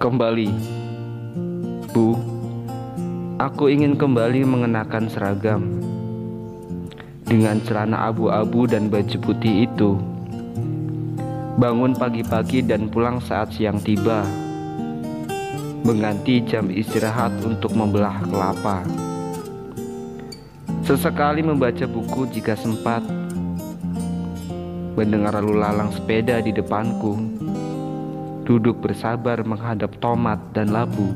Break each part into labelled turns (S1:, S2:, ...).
S1: Kembali, Bu. Aku ingin kembali mengenakan seragam dengan celana abu-abu dan baju putih itu. Bangun pagi-pagi dan pulang saat siang tiba. Mengganti jam istirahat untuk membelah kelapa. Sesekali membaca buku jika sempat. Mendengar lalu lalang sepeda di depanku duduk bersabar menghadap tomat dan labu.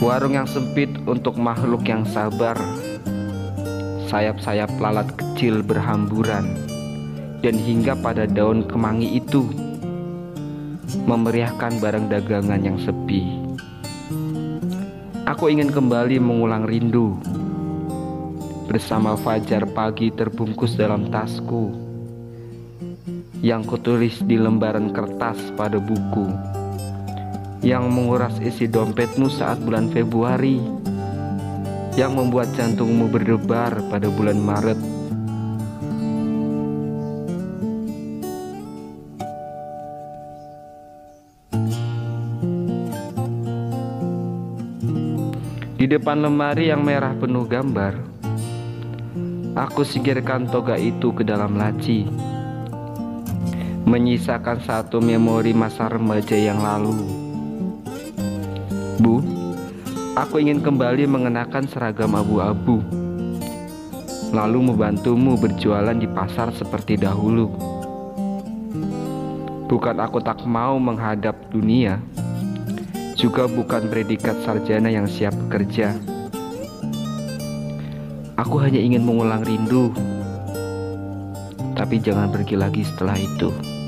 S1: Warung yang sempit untuk makhluk yang sabar. Sayap-sayap lalat kecil berhamburan dan hingga pada daun kemangi itu memeriahkan barang dagangan yang sepi. Aku ingin kembali mengulang rindu bersama fajar pagi terbungkus dalam tasku yang kutulis di lembaran kertas pada buku yang menguras isi dompetmu saat bulan Februari yang membuat jantungmu berdebar pada bulan Maret. Di depan lemari yang merah penuh gambar Aku singkirkan toga itu ke dalam laci menyisakan satu memori masa remaja yang lalu. Bu, aku ingin kembali mengenakan seragam abu-abu, lalu membantumu berjualan di pasar seperti dahulu. Bukan aku tak mau menghadap dunia, juga bukan predikat sarjana yang siap bekerja. Aku hanya ingin mengulang rindu, tapi jangan pergi lagi setelah itu.